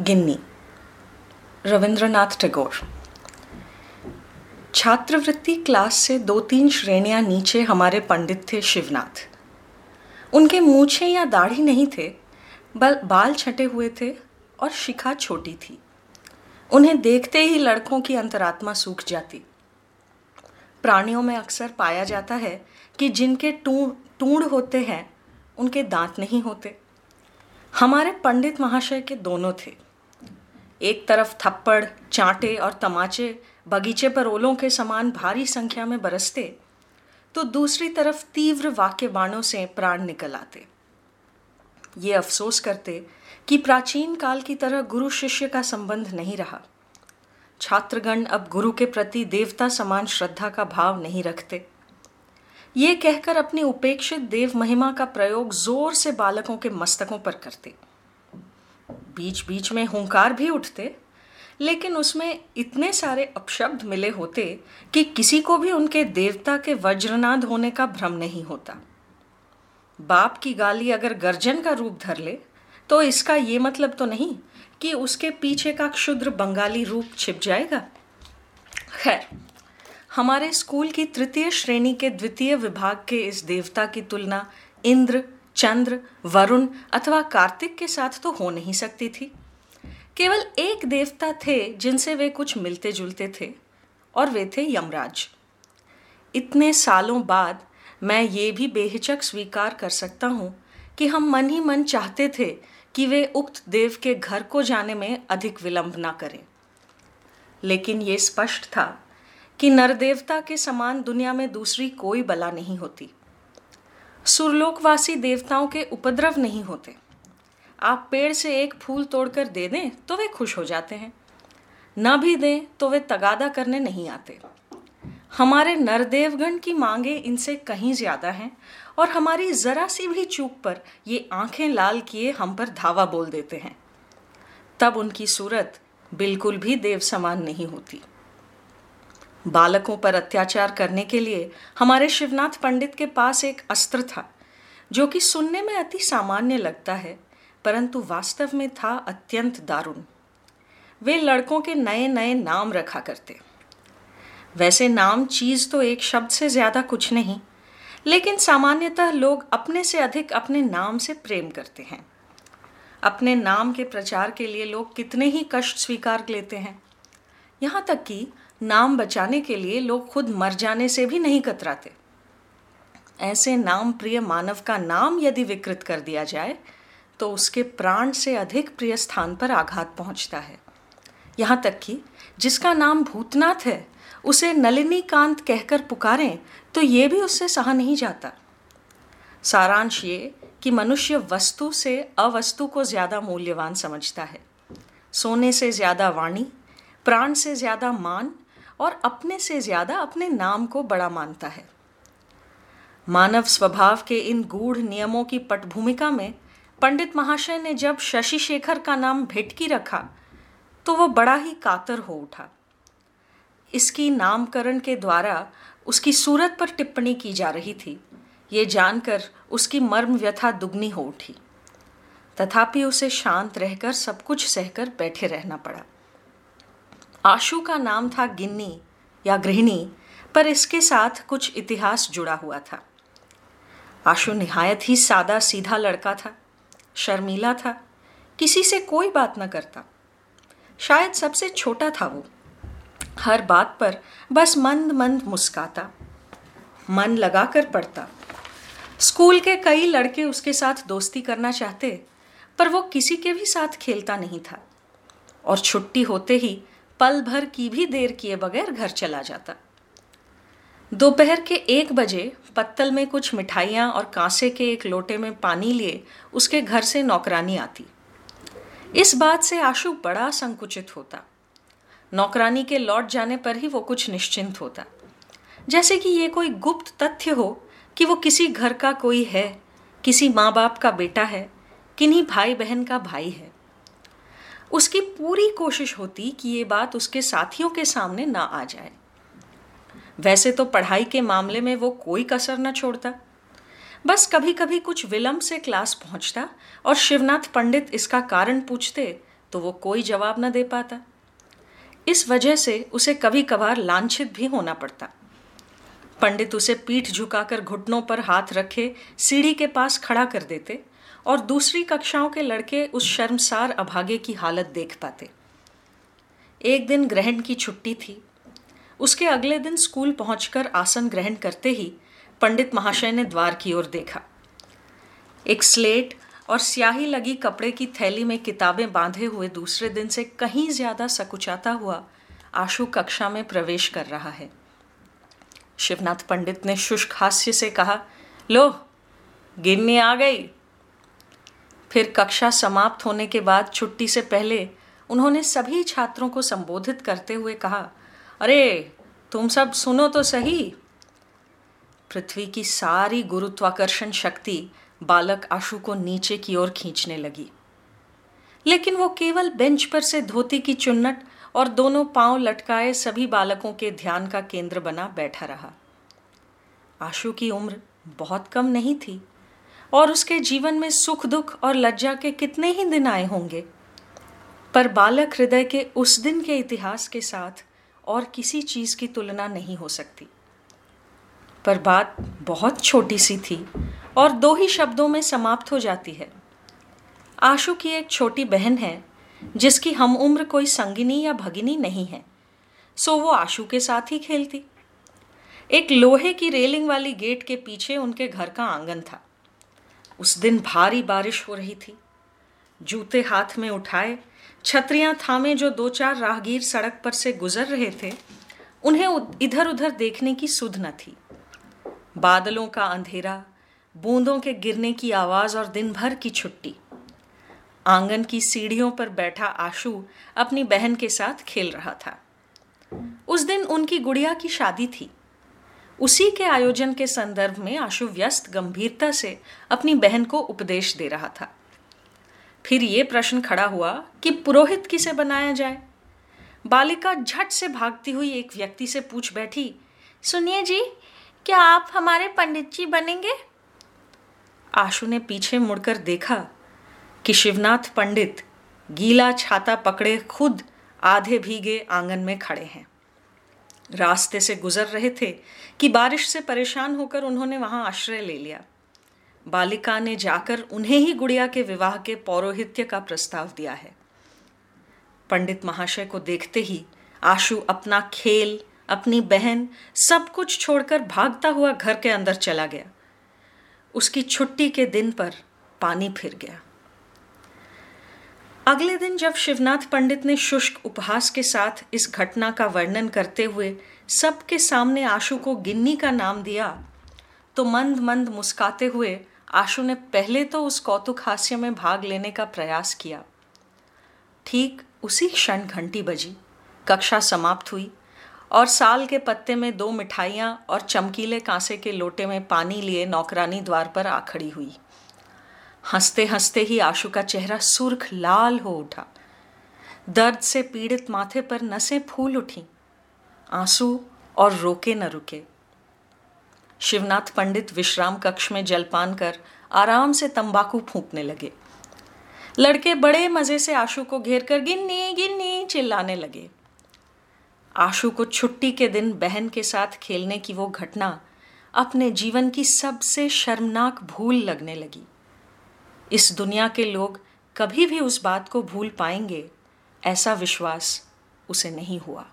गिन्नी। रविंद्रनाथ टैगोर। छात्रवृत्ति क्लास से दो तीन श्रेणियाँ नीचे हमारे पंडित थे शिवनाथ। उनके मूछे या दाढ़ी नहीं थे, बल, बाल छटे हुए थे और शिखा छोटी थी। उन्हें देखते ही लड़कों की अंतरात्मा सूख जाती। प्राणियों में अक्सर पाया जाता है कि जिनके टूण होते हैं, उनके दांत नहीं होते। हमारे पंडित महाशय के दोनों थे। एक तरफ़ थप्पड़, चांटे और तमाचे बगीचे पर ओलों के समान भारी संख्या में बरसते तो दूसरी तरफ़ तीव्र वाक्य बाणों से प्राण निकल आते। ये अफसोस करते कि प्राचीन काल की तरह गुरु शिष्य का संबंध नहीं रहा। छात्रगण अब गुरु के प्रति देवता समान श्रद्धा का भाव नहीं रखते। ये कहकर अपनी उपेक्षित देव महिमा का प्रयोग ज़ोर से बालकों के मस्तकों पर करते। बीच बीच में हुंकार भी उठते, लेकिन उसमें इतने सारे अपशब्द मिले होते कि किसी को भी उनके देवता के वज्रनाद होने का भ्रम नहीं होता। बाप की गाली अगर गर्जन का रूप धर ले तो इसका ये मतलब तो नहीं कि उसके पीछे का क्षुद्र बंगाली रूप छिप जाएगा? खैर हमारे स्कूल की तृतीय श्रेणी के द्वितीय विभाग के इस देवता की तुलना इंद्र, चंद्र, वरुण अथवा कार्तिक के साथ तो हो नहीं सकती थी। केवल एक देवता थे जिनसे वे कुछ मिलते जुलते थे, और वे थे यमराज। इतने सालों बाद मैं ये भी बेहिचक स्वीकार कर सकता हूँ कि हम मन ही मन चाहते थे कि वे उक्त देव के घर को जाने में अधिक विलंब ना करें। लेकिन ये स्पष्ट था कि नरदेवता के समान दुनिया में दूसरी कोई बला नहीं होती। सुरलोकवासी देवताओं के उपद्रव नहीं होते। आप पेड़ से एक फूल तोड़कर दे दें तो वे खुश हो जाते हैं। न भी दें तो वे तगादा करने नहीं आते। हमारे नरदेवगण की मांगे इनसे कहीं ज़्यादा हैं, और हमारी जरा सी भी चूक पर ये आँखें लाल किए हम पर धावा बोल देते हैं। तब उनकी सूरत बिल्कुल भी देव समान नहीं होती। बालकों पर अत्याचार करने के लिए हमारे शिवनाथ पंडित के पास एक अस्त्र था, जो कि सुनने में अति सामान्य लगता है, परंतु वास्तव में था अत्यंत दारुण। वे लड़कों के नए नए नाम रखा करते। वैसे नाम, चीज़ तो एक शब्द से ज़्यादा कुछ नहीं, लेकिन सामान्यतः लोग अपने से अधिक अपने नाम से प्रेम करते हैं। अपने नाम के प्रचार के लिए लोग कितने ही कष्ट स्वीकार लेते हैं। यहाँ तक कि नाम बचाने के लिए लोग खुद मर जाने से भी नहीं कतराते। ऐसे नाम प्रिय मानव का नाम यदि विकृत कर दिया जाए तो उसके प्राण से अधिक प्रिय स्थान पर आघात पहुँचता है। यहाँ तक कि जिसका नाम भूतनाथ है, उसे नलिनी कांत कहकर पुकारें तो ये भी उससे सहा नहीं जाता। सारांश ये कि मनुष्य वस्तु से अवस्तु को ज़्यादा मूल्यवान समझता है। सोने से ज़्यादा वाणी, प्राण से ज़्यादा मान और अपने से ज़्यादा अपने नाम को बड़ा मानता है। मानव स्वभाव के इन गूढ़ नियमों की पटभूमिका में पंडित महाशय ने जब शशि शेखर का नाम भिटकी रखा तो वो बड़ा ही कातर हो उठा। इसकी नामकरण के द्वारा उसकी सूरत पर टिप्पणी की जा रही थी। ये जानकर उसकी मर्म व्यथा दुगनी हो उठी। तथापि उसे शांत रहकर सब कुछ सहकर बैठे रहना पड़ा। आशु का नाम था गिन्नी या गृहिणी, पर इसके साथ कुछ इतिहास जुड़ा हुआ था। आशु निहायत ही सादा सीधा लड़का था, शर्मीला था, किसी से कोई बात न करता। शायद सबसे छोटा था वो। हर बात पर बस मंद मंद मुस्काता, मन लगाकर पढ़ता। स्कूल के कई लड़के उसके साथ दोस्ती करना चाहते, पर वो किसी के भी साथ खेलता नहीं था। और छुट्टी होते ही पल भर की भी देर किए बगैर घर चला जाता। दोपहर के एक बजे पत्तल में कुछ मिठाइयाँ और कांसे के एक लोटे में पानी लिए उसके घर से नौकरानी आती। इस बात से आशु बड़ा संकुचित होता। नौकरानी के लौट जाने पर ही वो कुछ निश्चिंत होता। जैसे कि ये कोई गुप्त तथ्य हो कि वो किसी घर का कोई है, किसी माँ बाप का बेटा है, किन्हीं भाई बहन का भाई है। उसकी पूरी कोशिश होती कि ये बात उसके साथियों के सामने ना आ जाए। वैसे तो पढ़ाई के मामले में वो कोई कसर न छोड़ता। बस कभी कभी कुछ विलंब से क्लास पहुँचता और शिवनाथ पंडित इसका कारण पूछते तो वो कोई जवाब न दे पाता। इस वजह से उसे कभी कभार लांछित भी होना पड़ता। पंडित उसे पीठ झुकाकर घुटनों पर हाथ रखे, सीढ़ी के पास खड़ा कर देते और दूसरी कक्षाओं के लड़के उस शर्मसार अभागे की हालत देख पाते। एक दिन ग्रहण की छुट्टी थी। उसके अगले दिन स्कूल पहुंचकर आसन ग्रहण करते ही पंडित महाशय ने द्वार की ओर देखा। एक स्लेट और स्याही लगी कपड़े की थैली में किताबें बांधे हुए दूसरे दिन से कहीं ज़्यादा सकुचाता हुआ आशु कक्षा में प्रवेश कर रहा है। शिवनाथ पंडित ने शुष्क हास्य से कहा, लो, गिन्नी आ गई। फिर कक्षा समाप्त होने के बाद छुट्टी से पहले उन्होंने सभी छात्रों को संबोधित करते हुए कहा, अरे, तुम सब सुनो तो सही। पृथ्वी की सारी गुरुत्वाकर्षण शक्ति बालक आशु को नीचे की ओर खींचने लगी। लेकिन वो केवल बेंच पर से धोती की चुन्नट और दोनों पाँव लटकाए सभी बालकों के ध्यान का केंद्र बना बैठा रहा। आशु की उम्र बहुत कम नहीं थी। और उसके जीवन में सुख दुख और लज्जा के कितने ही दिन आए होंगे। पर बालक हृदय के उस दिन के इतिहास के साथ और किसी चीज़ की तुलना नहीं हो सकती। पर बात बहुत छोटी सी थी और दो ही शब्दों में समाप्त हो जाती है। आशु की एक छोटी बहन है, जिसकी हम उम्र कोई संगिनी या भगिनी नहीं है। सो वो आशु के साथ ही खेलती। एक लोहे की रेलिंग वाली गेट के पीछे उनके घर का आँगन था। उस दिन भारी बारिश हो रही थी। जूते हाथ में उठाए, छतरियाँ थामे जो दो चार राहगीर सड़क पर से गुजर रहे थे, उन्हें इधर उधर देखने की सुध न थी। बादलों का अंधेरा, बूंदों के गिरने की आवाज़ और दिन भर की छुट्टी। आँगन की सीढ़ियों पर बैठा आशु अपनी बहन के साथ खेल रहा था। उस दिन उनकी गुड़िया की शादी थी। उसी के आयोजन के संदर्भ में आशु व्यस्त गंभीरता से अपनी बहन को उपदेश दे रहा था। फिर ये प्रश्न खड़ा हुआ कि पुरोहित किसे बनाया जाए? बालिका झट से भागती हुई एक व्यक्ति से पूछ बैठी, सुनिए जी, क्या आप हमारे पंडित जी बनेंगे? आशु ने पीछे मुड़कर देखा कि शिवनाथ पंडित गीला छाता पकड़े खुद आधे भीगे आँगन में खड़े हैं। रास्ते से गुजर रहे थे कि बारिश से परेशान होकर उन्होंने वहाँ आश्रय ले लिया। बालिका ने जाकर उन्हें ही गुड़िया के विवाह के पौरोहित्य का प्रस्ताव दिया है। पंडित महाशय को देखते ही आशु अपना खेल, अपनी बहन, सब कुछ छोड़कर भागता हुआ घर के अंदर चला गया। उसकी छुट्टी के दिन पर पानी फिर गया। अगले दिन जब शिवनाथ पंडित ने शुष्क उपहास के साथ इस घटना का वर्णन करते हुए सबके सामने आशु को गिन्नी का नाम दिया तो मंद मंद मुस्काते हुए आशु ने पहले तो उस कौतुक हास्य में भाग लेने का प्रयास किया। ठीक उसी क्षण घंटी बजी, कक्षा समाप्त हुई और साल के पत्ते में दो मिठाइयाँ और चमकीले कांसे के लोटे में पानी लिए नौकरानी द्वार पर आ खड़ी हुई। हँसते हँसते ही आशु का चेहरा सुर्ख लाल हो उठा। दर्द से पीड़ित माथे पर नसें फूल उठी। आँसू और रोके न रुके। शिवनाथ पंडित विश्राम कक्ष में जलपान कर आराम से तंबाकू फूंकने लगे। लड़के बड़े मज़े से आशु को घेर कर गिन्नी गिन्नी चिल्लाने लगे। आशु को छुट्टी के दिन बहन के साथ खेलने की वो घटना अपने जीवन की सबसे शर्मनाक भूल लगने लगी। इस दुनिया के लोग कभी भी उस बात को भूल पाएँगे। ऐसा विश्वास उसे नहीं हुआ।